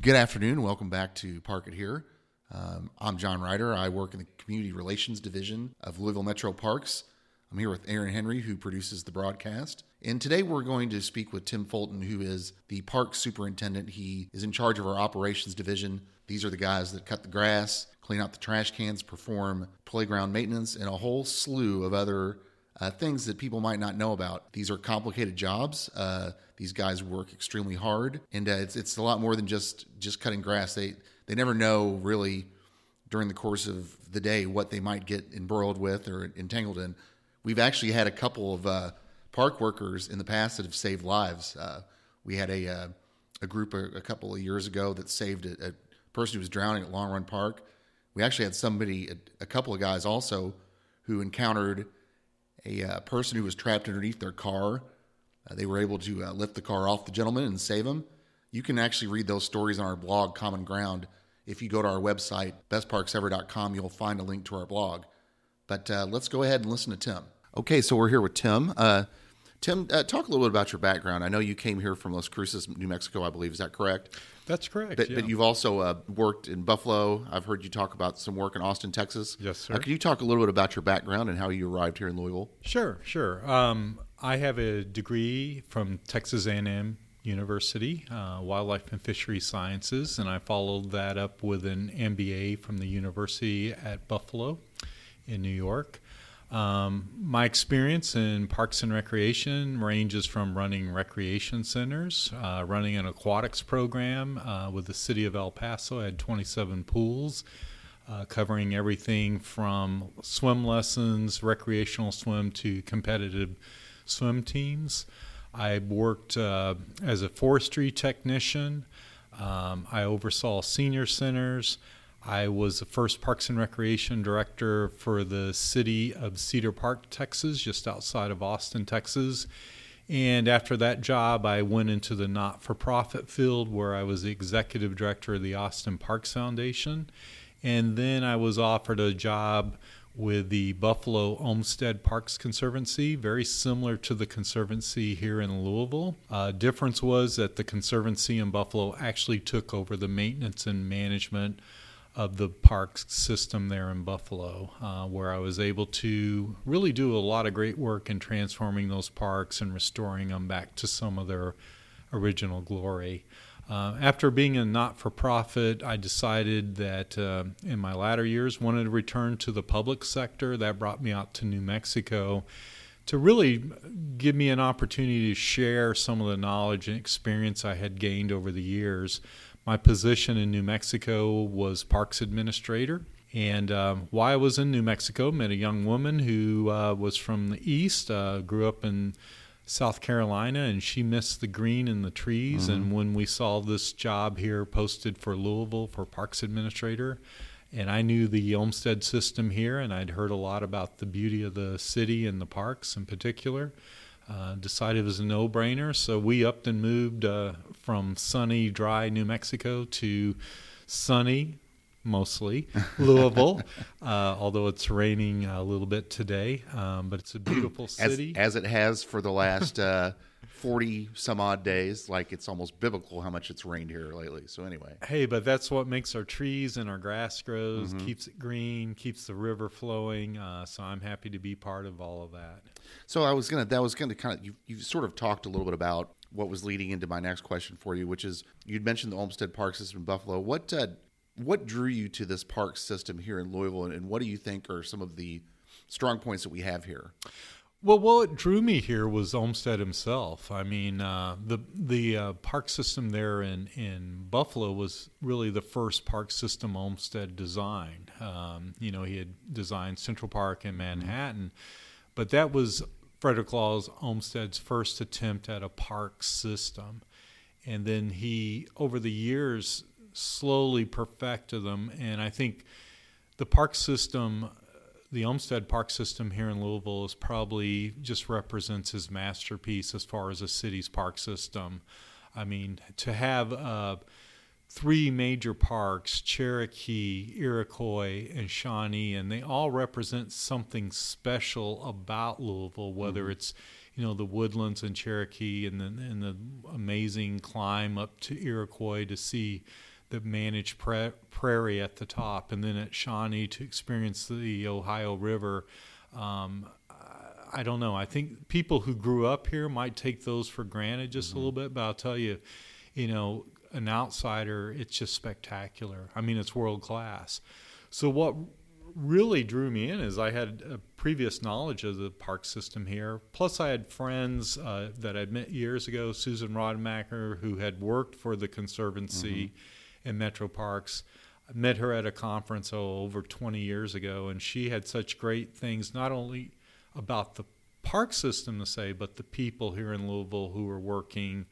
Good afternoon. Welcome back to Park It Here. Um, I'm John Ryder. I work in the Community Relations Division of Louisville Metro Parks. I'm here with Aaron Henry, who produces the broadcast. And today we're going to speak with Tim Fulton, who is the park superintendent. He is in charge of our operations division. These are the guys that cut the grass, clean out the trash cans, perform playground maintenance, and a whole slew of other uh, things that people might not know about. These are complicated jobs. Uh, these guys work extremely hard, and uh, it's it's a lot more than just just cutting grass. They they never know really during the course of the day what they might get embroiled with or entangled in. We've actually had a couple of uh, park workers in the past that have saved lives. Uh, we had a uh, a group a, a, couple of years ago that saved a, a, person who was drowning at Long Run Park. We actually had somebody, a, a couple of guys also, who encountered a uh, person who was trapped underneath their car. Uh, they were able to uh, lift the car off the gentleman and save him. You can actually read those stories on our blog, Common Ground. If you go to our website, bestparksever.com, you'll find a link to our blog. But uh, let's go ahead and listen to Tim. Okay, so we're here with Tim. Uh, Tim, uh, talk a little bit about your background. I know you came here from Las Cruces, New Mexico, I believe. Is that correct? That's correct. But, yeah. but you've also uh, worked in Buffalo. I've heard you talk about some work in Austin, Texas. Yes, sir. Uh, could you talk a little bit about your background and how you arrived here in Louisville? Sure, sure. Um, I have a degree from Texas A&M University, uh, Wildlife and Fishery Sciences, and I followed that up with an MBA from the University at Buffalo in New York. Um, my experience in parks and recreation ranges from running recreation centers, uh, running an aquatics program uh, with the city of El Paso. I had 27 pools, uh, covering everything from swim lessons, recreational swim, to competitive swim teams. I worked uh, as a forestry technician. Um, I oversaw senior centers. I was the first Parks and Recreation director for the city of Cedar Park, Texas, just outside of Austin, Texas. And after that job, I went into the not for profit field where I was the executive director of the Austin Parks Foundation. And then I was offered a job with the Buffalo Olmsted Parks Conservancy, very similar to the Conservancy here in Louisville. Uh, difference was that the Conservancy in Buffalo actually took over the maintenance and management of the park system there in Buffalo, uh, where I was able to really do a lot of great work in transforming those parks and restoring them back to some of their original glory. Uh, after being a not for profit, I decided that uh, in my latter years wanted to return to the public sector. That brought me out to New Mexico to really give me an opportunity to share some of the knowledge and experience I had gained over the years my position in New Mexico was parks administrator. And um, while I was in New Mexico, met a young woman who uh, was from the east, uh, grew up in South Carolina, and she missed the green and the trees. Mm-hmm. And when we saw this job here posted for Louisville for parks administrator, and I knew the Olmsted system here, and I'd heard a lot about the beauty of the city and the parks in particular. Uh, decided it was a no-brainer, so we upped and moved uh, from sunny, dry New Mexico to sunny, mostly Louisville. uh, although it's raining a little bit today, um, but it's a beautiful city, as, as it has for the last uh, 40 some odd days. Like it's almost biblical how much it's rained here lately. So, anyway. Hey, but that's what makes our trees and our grass grows, mm-hmm. keeps it green, keeps the river flowing. Uh, so, I'm happy to be part of all of that. So, I was going to, that was going to kind of, you, you sort of talked a little bit about what was leading into my next question for you, which is you'd mentioned the Olmsted Park System in Buffalo. What, uh, what drew you to this park system here in Louisville, and, and what do you think are some of the strong points that we have here? Well, what drew me here was Olmsted himself. I mean, uh, the the uh, park system there in, in Buffalo was really the first park system Olmsted designed. Um, you know, he had designed Central Park in Manhattan, but that was Frederick Laws Olmsted's first attempt at a park system. And then he, over the years, slowly perfected them. And I think the park system the Olmsted Park system here in Louisville is probably just represents his masterpiece as far as a city's park system. I mean, to have uh, three major parks Cherokee, Iroquois, and Shawnee, and they all represent something special about Louisville, whether mm-hmm. it's you know the woodlands in Cherokee and the, and the amazing climb up to Iroquois to see that managed pra- Prairie at the top, and then at Shawnee to experience the Ohio River. Um, I don't know. I think people who grew up here might take those for granted just mm-hmm. a little bit, but I'll tell you, you know, an outsider, it's just spectacular. I mean, it's world class. So what really drew me in is I had a previous knowledge of the park system here. Plus, I had friends uh, that I'd met years ago, Susan Rodemacher, who had worked for the Conservancy mm-hmm. In Metro Parks. Met her at a conference oh, over 20 years ago, and she had such great things, not only about the park system to say, but the people here in Louisville who are working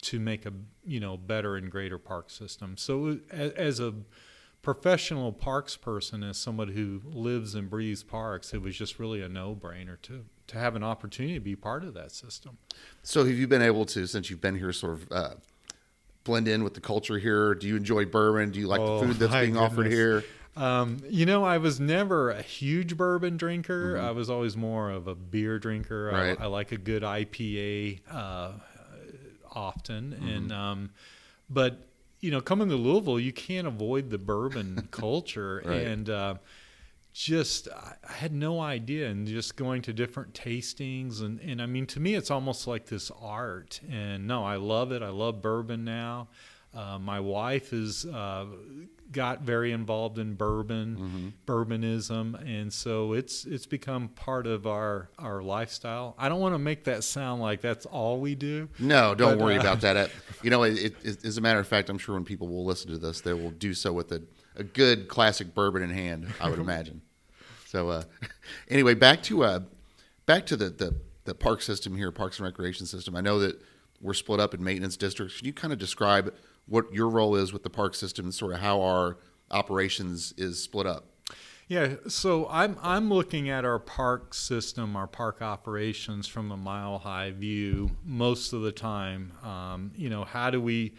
to make a you know better and greater park system. So as, a professional parks person, as someone who lives and breathes parks, it was just really a no-brainer to to have an opportunity to be part of that system. So have you been able to, since you've been here, sort of uh, blend in with the culture here? Do you enjoy bourbon? Do you like oh, the food that's being goodness. offered here? Um, you know, I was never a huge bourbon drinker. Mm-hmm. I was always more of a beer drinker. Right. I, I like a good IPA uh, often, mm-hmm. and um, but you know, coming to Louisville, you can't avoid the bourbon culture, right. and uh, just I had no idea. And just going to different tastings, and and I mean, to me, it's almost like this art. And no, I love it. I love bourbon now. Uh, my wife is uh, got very involved in bourbon, mm-hmm. bourbonism, and so it's it's become part of our our lifestyle. I don't want to make that sound like that's all we do. No, don't but, worry uh, about that. You know, it, it, as a matter of fact, I'm sure when people will listen to this, they will do so with a, a good classic bourbon in hand. I would imagine. So, uh, anyway, back to uh, back to the, the the park system here, Parks and Recreation system. I know that we're split up in maintenance districts. Can you kind of describe? what your role is with the park system and sort of how our operations is split up. Yeah, so I'm I'm looking at our park system, our park operations from a mile high view most of the time. Um, you know, how do we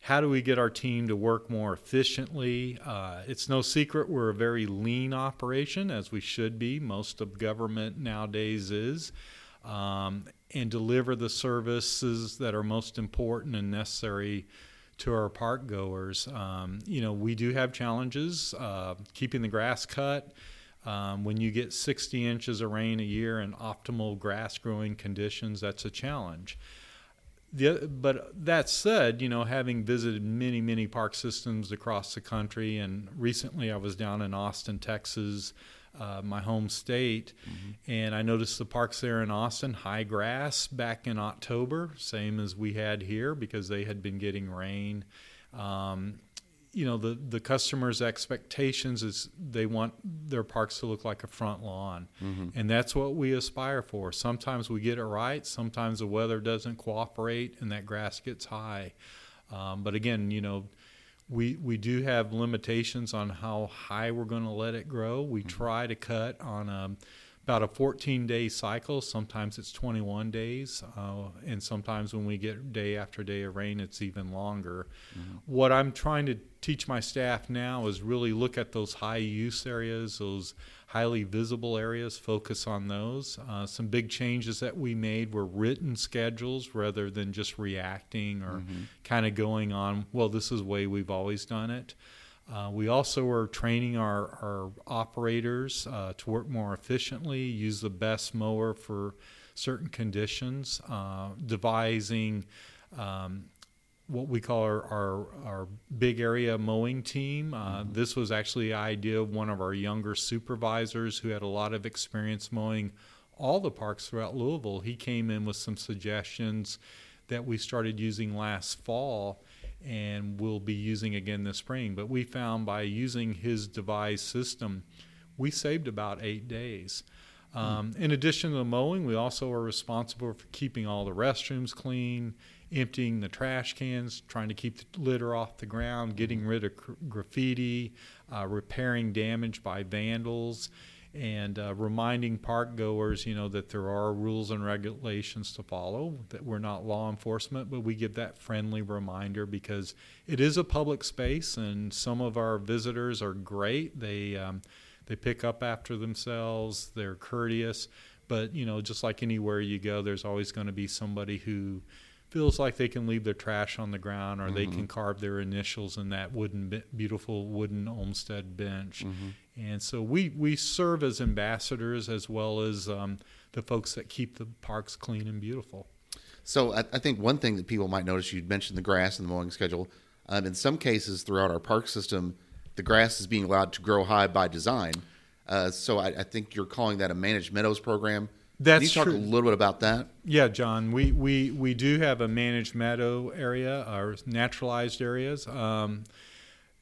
how do we get our team to work more efficiently? Uh, it's no secret we're a very lean operation, as we should be. Most of government nowadays is. Um, and deliver the services that are most important and necessary to our park goers. Um, you know, we do have challenges uh, keeping the grass cut. Um, when you get 60 inches of rain a year in optimal grass growing conditions, that's a challenge. The, but that said, you know, having visited many, many park systems across the country, and recently I was down in Austin, Texas, uh, my home state, mm-hmm. and I noticed the parks there in Austin, high grass back in October, same as we had here because they had been getting rain. Um, you know the the customers' expectations is they want their parks to look like a front lawn, mm-hmm. and that's what we aspire for. Sometimes we get it right, sometimes the weather doesn't cooperate, and that grass gets high. Um, but again, you know, we we do have limitations on how high we're going to let it grow. We mm-hmm. try to cut on a, about a 14 day cycle. Sometimes it's 21 days, uh, and sometimes when we get day after day of rain, it's even longer. Mm-hmm. What I'm trying to teach my staff now is really look at those high use areas, those highly visible areas, focus on those. Uh, some big changes that we made were written schedules rather than just reacting or mm-hmm. kind of going on, well, this is the way we've always done it. Uh, we also are training our, our operators uh, to work more efficiently, use the best mower for certain conditions, uh, devising um, what we call our, our, our, big area mowing team. Uh, mm-hmm. This was actually an idea of one of our younger supervisors who had a lot of experience mowing all the parks throughout Louisville. He came in with some suggestions that we started using last fall and we'll be using again this spring. But we found by using his devised system, we saved about eight days. Um, mm. In addition to the mowing, we also are responsible for keeping all the restrooms clean, emptying the trash cans, trying to keep the litter off the ground, getting rid of graffiti, uh, repairing damage by vandals, and uh, reminding park goers, you know, that there are rules and regulations to follow. That we're not law enforcement, but we give that friendly reminder because it is a public space, and some of our visitors are great. They um, they pick up after themselves. They're courteous, but you know, just like anywhere you go, there's always going to be somebody who feels like they can leave their trash on the ground or mm-hmm. they can carve their initials in that wooden beautiful wooden Olmsted bench. Mm-hmm. And so we we serve as ambassadors as well as um, the folks that keep the parks clean and beautiful. So I, I, think one thing that people might notice you mentioned the grass and the mowing schedule. Um, in some cases, throughout our park system, the grass is being allowed to grow high by design. Uh, so I, I, think you're calling that a managed meadows program. That's Can you talk true. a little bit about that? Yeah, John. We, we, we do have a managed meadow area or naturalized areas. Um,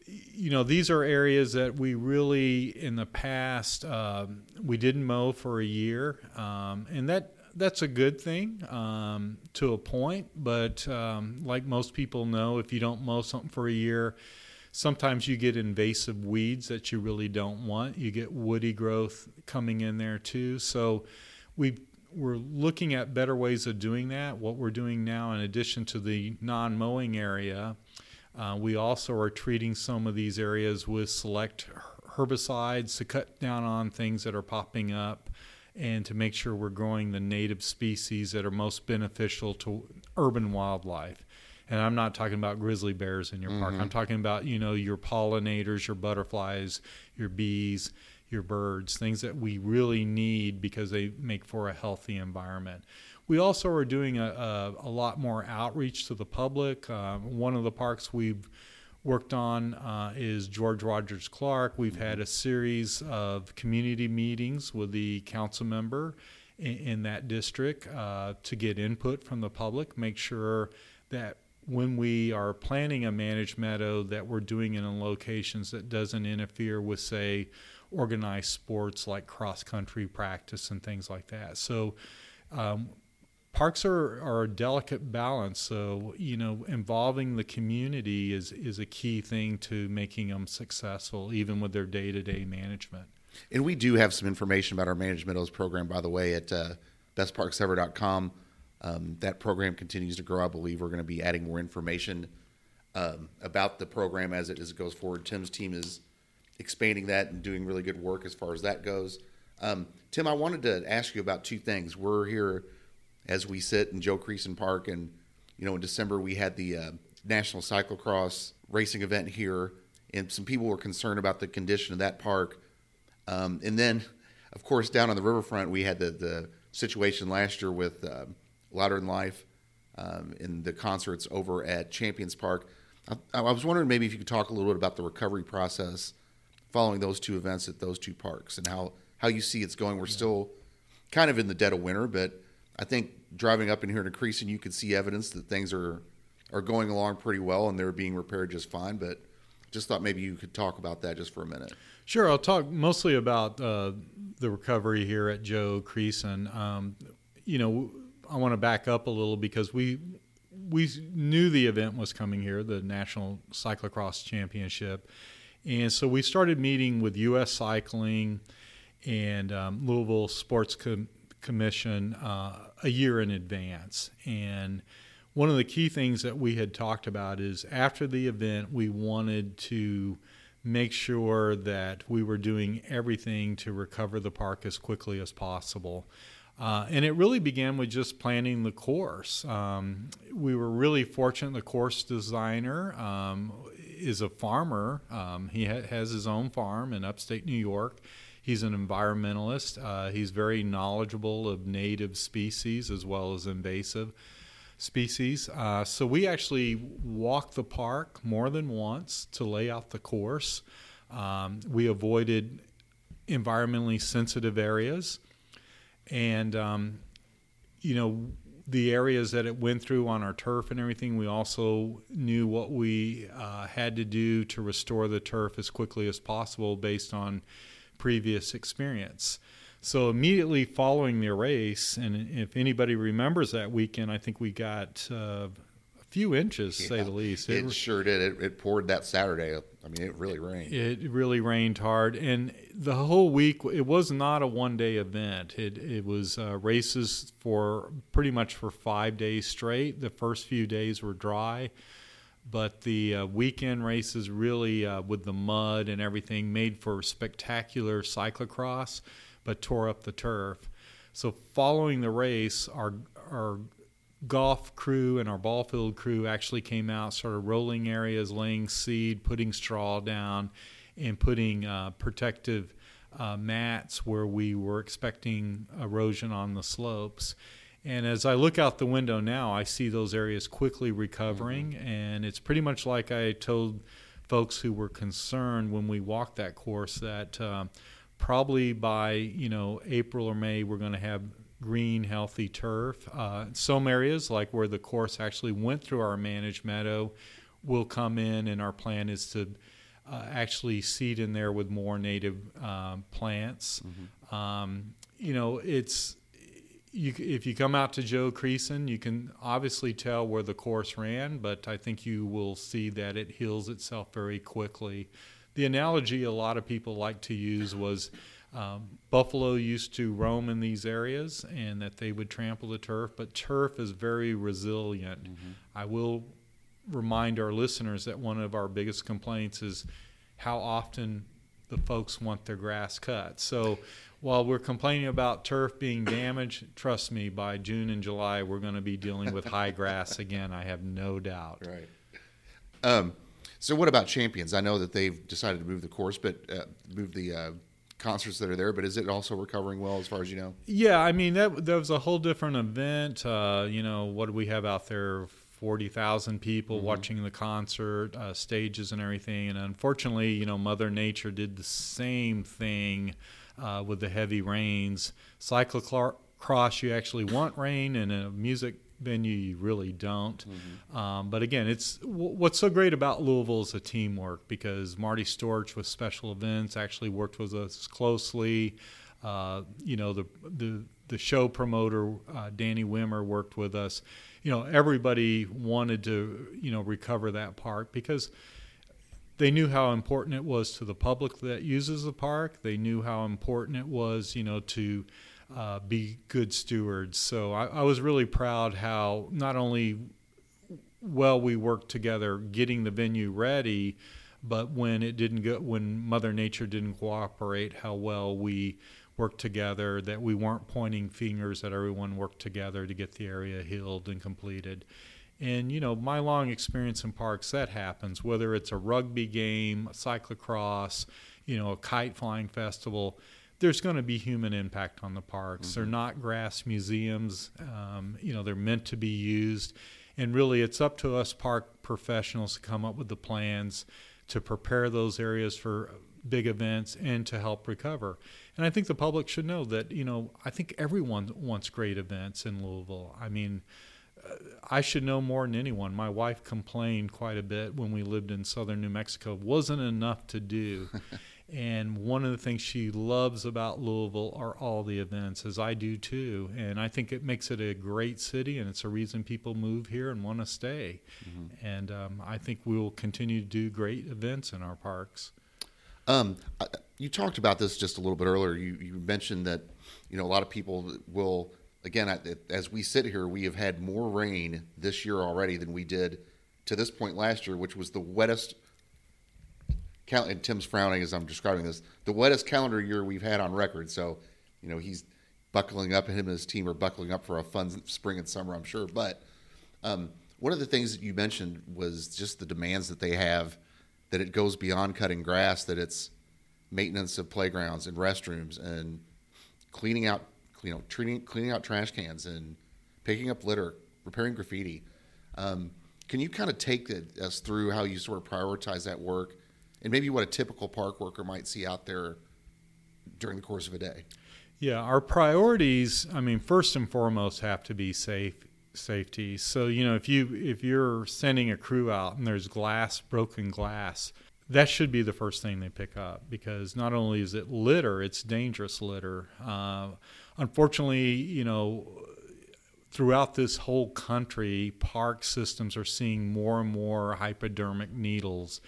you know, these are areas that we really, in the past, um, we didn't mow for a year, um, and that that's a good thing um, to a point. But um, like most people know, if you don't mow something for a year, sometimes you get invasive weeds that you really don't want. You get woody growth coming in there too. So we we're looking at better ways of doing that. What we're doing now, in addition to the non-mowing area, uh, we also are treating some of these areas with select herbicides to cut down on things that are popping up and to make sure we're growing the native species that are most beneficial to urban wildlife. And I'm not talking about grizzly bears in your mm-hmm. park. I'm talking about, you know, your pollinators, your butterflies, your bees, your birds, things that we really need because they make for a healthy environment. We also are doing a, a, a lot more outreach to the public. Uh, one of the parks we've worked on uh, is George Rogers Clark. We've mm-hmm. had a series of community meetings with the council member in, in that district uh, to get input from the public, make sure that when we are planning a managed meadow that we're doing it in locations that doesn't interfere with say organized sports like cross country practice and things like that so um, parks are, are a delicate balance. So, you know, involving the community is, is a key thing to making them successful, even with their day to day management. And we do have some information about our Managed Meadows program, by the way, at uh, bestparksever.com. Um, that program continues to grow. I believe we're going to be adding more information um, about the program as it, as it goes forward. Tim's team is expanding that and doing really good work as far as that goes. Um, Tim, I wanted to ask you about two things. We're here as we sit in Joe Creason Park. And, you know, in December, we had the uh, National Cyclocross racing event here, and some people were concerned about the condition of that park. Um, and then, of course, down on the riverfront, we had the, the situation last year with uh, Louder Than Life um, in the concerts over at Champions Park. I, I was wondering maybe if you could talk a little bit about the recovery process following those two events at those two parks and how, how you see it's going. We're yeah. still kind of in the dead of winter, but I think driving up in here to Creason, you could see evidence that things are are going along pretty well and they're being repaired just fine. But just thought maybe you could talk about that just for a minute. Sure, I'll talk mostly about uh, the recovery here at Joe Creason. Um, you know, I want to back up a little because we we knew the event was coming here, the National Cyclocross Championship, and so we started meeting with U.S. Cycling and um, Louisville Sports Com- Commission uh, a year in advance. And one of the key things that we had talked about is after the event, we wanted to make sure that we were doing everything to recover the park as quickly as possible. Uh, and it really began with just planning the course. Um, we were really fortunate. The course designer um, is a farmer. Um, he ha- has his own farm in upstate New York, He's an environmentalist. Uh, he's very knowledgeable of native species as well as invasive species. Uh, so we actually walked the park more than once to lay out the course. Um, we avoided environmentally sensitive areas. And, um, you know, the areas that it went through on our turf and everything, we also knew what we uh, had to do to restore the turf as quickly as possible based on previous experience. So immediately following the race, and if anybody remembers that weekend, I think we got uh, few inches, yeah, say the least. It, it sure did. It, it, poured that Saturday. I mean, it really rained. It really rained hard, and the whole week it was not a one-day event. It it was uh, races for pretty much for five days straight. The first few days were dry but the uh, weekend races really uh, with the mud and everything made for spectacular cyclocross but tore up the turf so following the race our our golf crew and our ball field crew actually came out, started rolling areas, laying seed, putting straw down, and putting uh, protective uh, mats where we were expecting erosion on the slopes. And as I look out the window now, I see those areas quickly recovering, mm-hmm. and it's pretty much like I told folks who were concerned when we walked that course that uh, probably by you know April or May we're going to have green, healthy turf. Uh, some areas, like where the course actually went through our managed meadow, will come in, and our plan is to uh, actually seed in there with more native um, plants. Mm-hmm. Um, you know, it's you, if you come out to Joe Creason, you can obviously tell where the course ran, but I think you will see that it heals itself very quickly. The analogy a lot of people like to use was um, buffalo used to roam in these areas and that they would trample the turf, but turf is very resilient. Mm-hmm. I will remind our listeners that one of our biggest complaints is how often the folks want their grass cut. So while we're complaining about turf being damaged, trust me, by June and July, we're going to be dealing with high grass again. I have no doubt. Right. Um, so, what about champions? I know that they've decided to move the course, but uh, move the uh, concerts that are there, but is it also recovering well as far as you know? Yeah, I mean that that was a whole different event. Uh, you know, what do we have out there? Forty thousand people mm-hmm. watching the concert, uh, stages and everything. And unfortunately, you know, Mother Nature did the same thing uh, with the heavy rains. Cyclocross, you actually want rain, and a music venue you really don't. Mm-hmm. Um, but again, it's w- what's so great about Louisville is the teamwork because Marty Storch with special events actually worked with us closely. Uh, you know the the the show promoter uh, Danny Wimmer worked with us. You know everybody wanted to you know recover that park because they knew how important it was to the public that uses the park. They knew how important it was you know to uh, be good stewards. So I, I, was really proud how not only well we worked together getting the venue ready, but when it didn't go, when Mother Nature didn't cooperate, how well we worked together. That we weren't pointing fingers. That everyone worked together to get the area healed and completed. And you know, my long experience in parks, that happens. Whether it's a rugby game, a cyclocross, you know, a kite flying festival there's going to be human impact on the parks. Mm-hmm. They're not grass museums. Um, you know, they're meant to be used. And really, it's up to us park professionals to come up with the plans to prepare those areas for big events and to help recover. And I think the public should know that, you know, I think everyone wants great events in Louisville. I mean, uh, I should know more than anyone. My wife complained quite a bit when we lived in southern New Mexico. Wasn't enough to do. And one of the things she loves about Louisville are all the events, as I do too. And I think it makes it a great city, and it's a reason people move here and want to stay. Mm-hmm. And um, I think we will continue to do great events in our parks. Um, you talked about this just a little bit earlier. You, you mentioned that you know a lot of people will again as we sit here, we have had more rain this year already than we did to this point last year, which was the wettest and Tim's frowning as I'm describing this, the wettest calendar year we've had on record. So, you know, he's buckling up, and him and his team are buckling up for a fun spring and summer, I'm sure. But um, one of the things that you mentioned was just the demands that they have, that it goes beyond cutting grass, that it's maintenance of playgrounds and restrooms and cleaning out, you know, treating, cleaning out trash cans and picking up litter, repairing graffiti. Um, can you kind of take us through how you sort of prioritize that work and maybe what a typical park worker might see out there during the course of a day. Yeah, our priorities, I mean, first and foremost have to be safe safety. So, you know, if you if you're sending a crew out and there's glass, broken glass, that should be the first thing they pick up because not only is it litter, it's dangerous litter. Uh, unfortunately, you know, throughout this whole country, park systems are seeing more and more hypodermic needles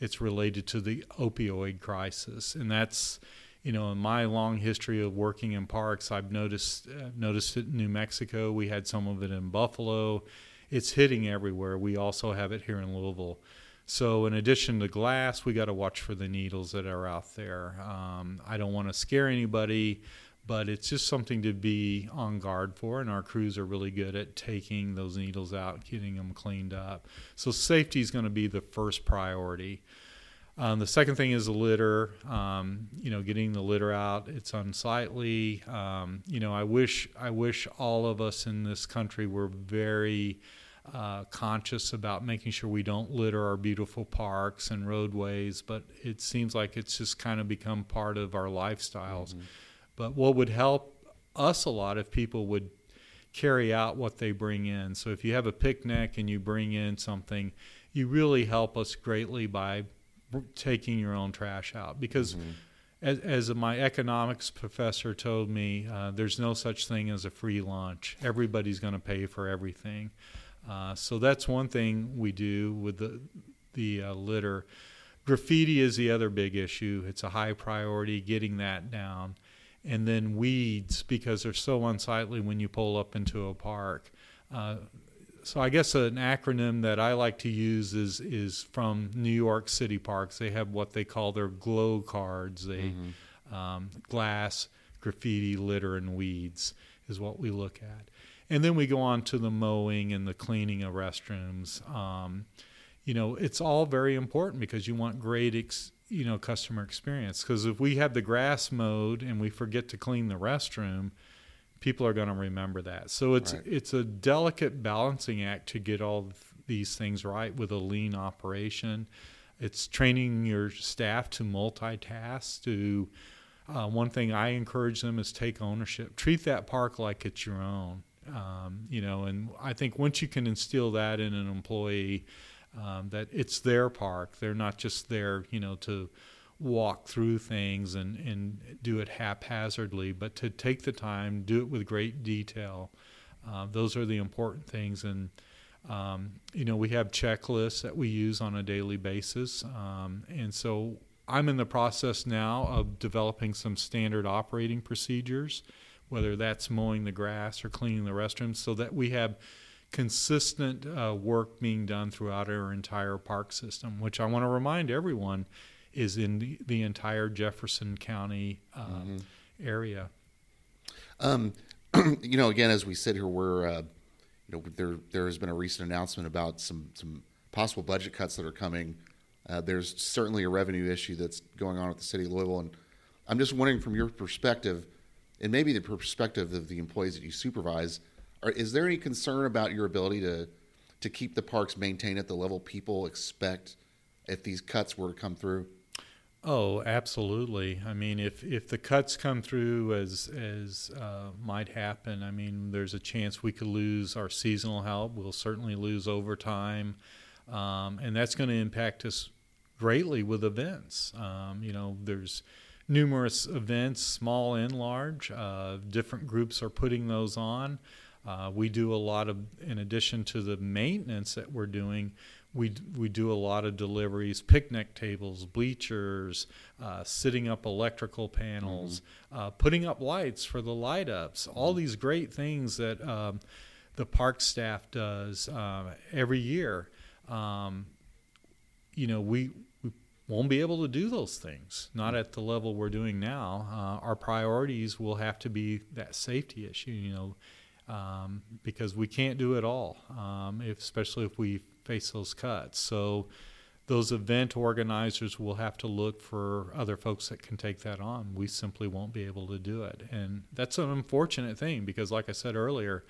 it's related to the opioid crisis, and that's you know in my long history of working in parks, I've noticed uh, noticed it in New Mexico. We had some of it in Buffalo. It's hitting everywhere. We also have it here in Louisville. So, in addition to glass, we got to watch for the needles that are out there. Um, I don't want to scare anybody, but it's just something to be on guard for. And our crews are really good at taking those needles out, getting them cleaned up. So safety is going to be the first priority. Um, the second thing is the litter. Um, you know, getting the litter out. It's unsightly. Um, you know, I wish I wish all of us in this country were very uh, conscious about making sure we don't litter our beautiful parks and roadways. But it seems like it's just kind of become part of our lifestyles. Mm-hmm. But what would help us a lot if people would carry out what they bring in. So if you have a picnic and you bring in something, you really help us greatly by taking your own trash out because. Mm-hmm. As, as, my economics professor told me, uh, there's no such thing as a free lunch. Everybody's going to pay for everything. Uh, so that's one thing we do with the the uh, litter. Graffiti is the other big issue. It's a high priority getting that down, and then weeds because they're so unsightly when you pull up into a park. Uh, so I guess an acronym that I like to use is is from New York City parks. They have what they call their glow cards. They mm-hmm. um, glass, graffiti, litter, and weeds is what we look at, and then we go on to the mowing and the cleaning of restrooms. Um, you know, it's all very important because you want great, ex, you know, customer experience. Because if we have the grass mowed and we forget to clean the restroom, people are going to remember that. So it's right. it's a delicate balancing act to get all these things right with a lean operation. It's training your staff to multitask. To uh, one thing I encourage them is take ownership. Treat that park like it's your own. Um, you know, and I think once you can instill that in an employee, um, that it's their park. They're not just there, you know, to walk through things and, and do it haphazardly, but to take the time, do it with great detail. Uh, those are the important things. And, um, you know, we have checklists that we use on a daily basis. Um, and so I'm in the process now of developing some standard operating procedures, whether that's mowing the grass or cleaning the restrooms, so that we have consistent uh, work being done throughout our entire park system, which I want to remind everyone is in the, the entire Jefferson County uh, mm-hmm. area. Um, you know, again, as we sit here, we're uh, you know there there has been a recent announcement about some some possible budget cuts that are coming. Uh, there's certainly a revenue issue that's going on at the city of Louisville, and I'm just wondering from your perspective, and maybe the perspective of the employees that you supervise, is there any concern about your ability to to keep the parks maintained at the level people expect if these cuts were to come through? Oh, absolutely. I mean, if if the cuts come through as as uh, might happen, I mean, there's a chance we could lose our seasonal help. We'll certainly lose overtime, um, and that's going to impact us greatly with events. Um, you know, there's numerous events, small and large. Uh, different groups are putting those on. Uh, we do a lot of, in addition to the maintenance that we're doing, we we do a lot of deliveries, picnic tables, bleachers, uh, sitting up electrical panels, mm-hmm. uh, putting up lights for the light ups. Mm-hmm. All these great things that um, the park staff does uh, every year. Um, you know, we, we won't be able to do those things, not at the level we're doing now. Uh, our priorities will have to be that safety issue. You know. Um, because we can't do it all, um, if, especially if we face those cuts. So those event organizers will have to look for other folks that can take that on. We simply won't be able to do it. And that's an unfortunate thing because, like I said earlier,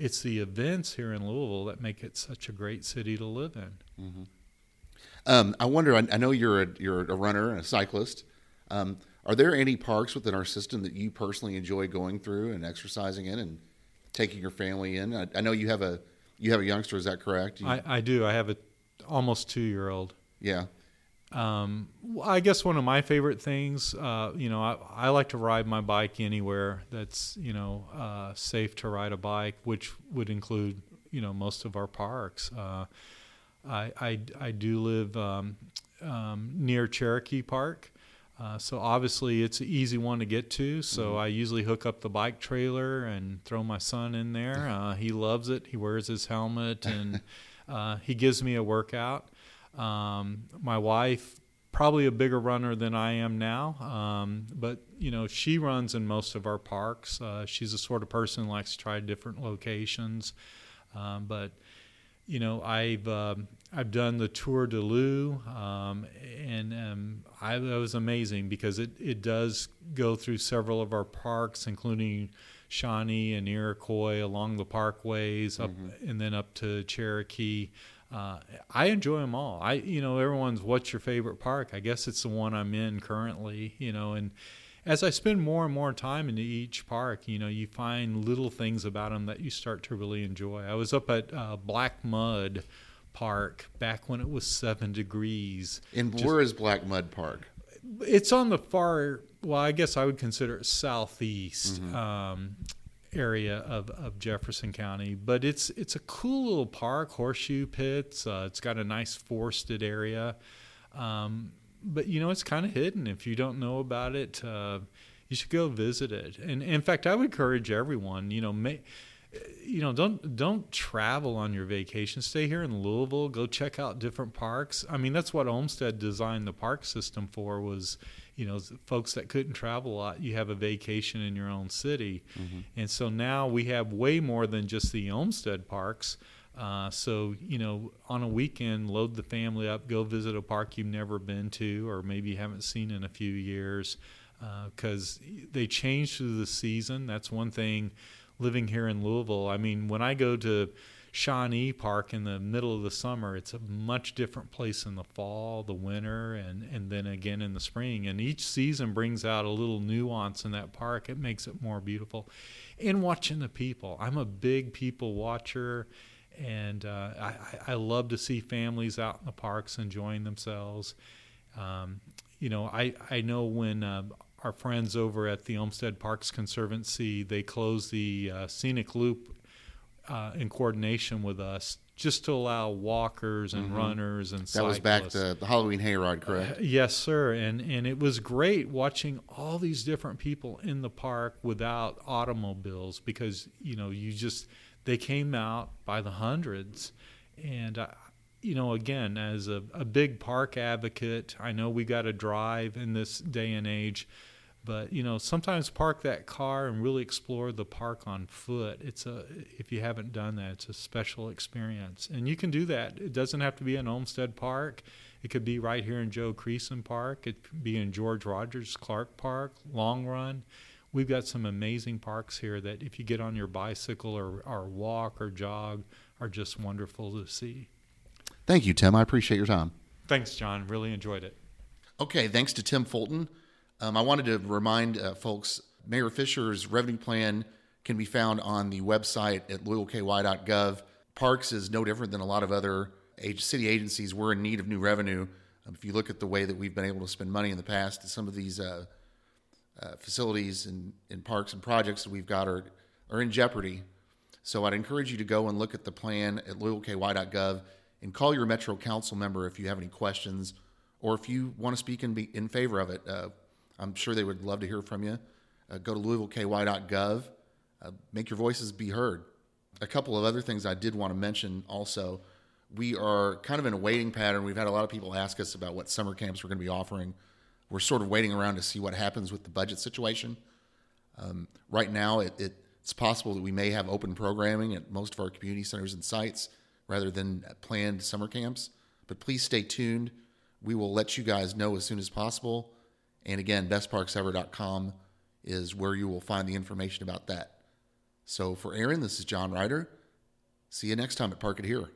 it's the events here in Louisville that make it such a great city to live in. Mm-hmm. Um, I wonder. I, I, know you're a, you're a runner and a cyclist. Um, are there any parks within our system that you personally enjoy going through and exercising in and taking your family in? I, I know you have a you have a youngster, is that correct? You, I, I do. I have a almost two year old. Yeah. Um, I guess one of my favorite things, uh, you know, I, I, like to ride my bike anywhere that's, you know, uh, safe to ride a bike, which would include, you know, most of our parks. Uh, I, I, I, do live um, um, near Cherokee Park, uh, so obviously it's an easy one to get to. So mm-hmm. I usually hook up the bike trailer and throw my son in there. Uh, he loves it. He wears his helmet and uh, he gives me a workout. Um, my wife probably a bigger runner than I am now. Um, but you know, she runs in most of our parks. Uh, she's the sort of person who likes to try different locations. Um, but you know, I've um, I've done the Tour de Lou, um, and um, I, that was amazing because it, it does go through several of our parks, including Shawnee and Iroquois along the parkways, up mm-hmm. and then up to Cherokee. Uh, I enjoy them all. I, you know, everyone's what's your favorite park? I guess it's the one I'm in currently. You know, and as I spend more and more time in each park, you know, you find little things about them that you start to really enjoy. I was up at uh, Black Mud Park back when it was seven degrees. And where is Black Mud Park? It's on the far. Well, I guess I would consider it southeast. Mm-hmm. Um, area of, of Jefferson County, but it's it's a cool little park, horseshoe pits. Uh, it's got a nice forested area. Um, but you know it's kind of hidden. If you don't know about it, uh, you should go visit it. And in fact, I would encourage everyone. You know, may, you know, don't don't travel on your vacation. Stay here in Louisville. Go check out different parks. I mean, that's what Olmsted designed the park system for. Was you know, folks that couldn't travel a lot, you have a vacation in your own city. Mm-hmm. And so now we have way more than just the Olmsted parks. Uh, so, you know, on a weekend, load the family up, go visit a park you've never been to or maybe you haven't seen in a few years because uh, they change through the season. That's one thing living here in Louisville. I mean, when I go to Shawnee Park in the middle of the summer, it's a much different place in the fall, the winter, and, and then again in the spring. And each season brings out a little nuance in that park. It makes it more beautiful. And watching the people. I'm a big people watcher and uh, I, I, love to see families out in the parks enjoying themselves. Um, you know, I, I know when uh, our friends over at the Olmsted Parks Conservancy they closed the uh, scenic loop uh, in coordination with us just to allow walkers and mm-hmm. runners and that was back to the Halloween hayride, correct? Uh, yes, sir. And and it was great watching all these different people in the park without automobiles because you know you just they came out by the hundreds. And, uh, you know, again, as a, a big park advocate, I know we got to drive in this day and age, but you know, sometimes park that car and really explore the park on foot. It's a if you haven't done that, it's a special experience, and you can do that. It doesn't have to be in Olmsted Park. It could be right here in Joe Creason Park. It could be in George Rogers Clark Park, Long Run we've got some amazing parks here that if you get on your bicycle or, or walk or jog are just wonderful to see. Thank you, Tim. I appreciate your time. Thanks, John. Really enjoyed it. Okay, thanks to Tim Fulton. Um, I wanted to remind uh, folks Mayor Fisher's revenue plan can be found on the website at louisvilleky.gov. Parks is no different than a lot of other city agencies. We're in need of new revenue. Um, if you look at the way that we've been able to spend money in the past, some of these uh, uh, facilities and, and parks and projects that we've got are, are in jeopardy. So I'd encourage you to go and look at the plan at louisvilleky.gov and call your Metro Council member if you have any questions or if you want to speak and be in favor of it. Uh, I'm sure they would love to hear from you. Uh, go to louisvilleky.gov. Uh, make your voices be heard. A couple of other things I did want to mention also. We are kind of in a waiting pattern. We've had a lot of people ask us about what summer camps we're going to be offering we're sort of waiting around to see what happens with the budget situation. Um, right now, it, it, it's possible that we may have open programming at most of our community centers and sites rather than planned summer camps. But please stay tuned. We will let you guys know as soon as possible. And again, bestparksever.com is where you will find the information about that. So for Aaron, this is John Ryder. See you next time at Park It Here.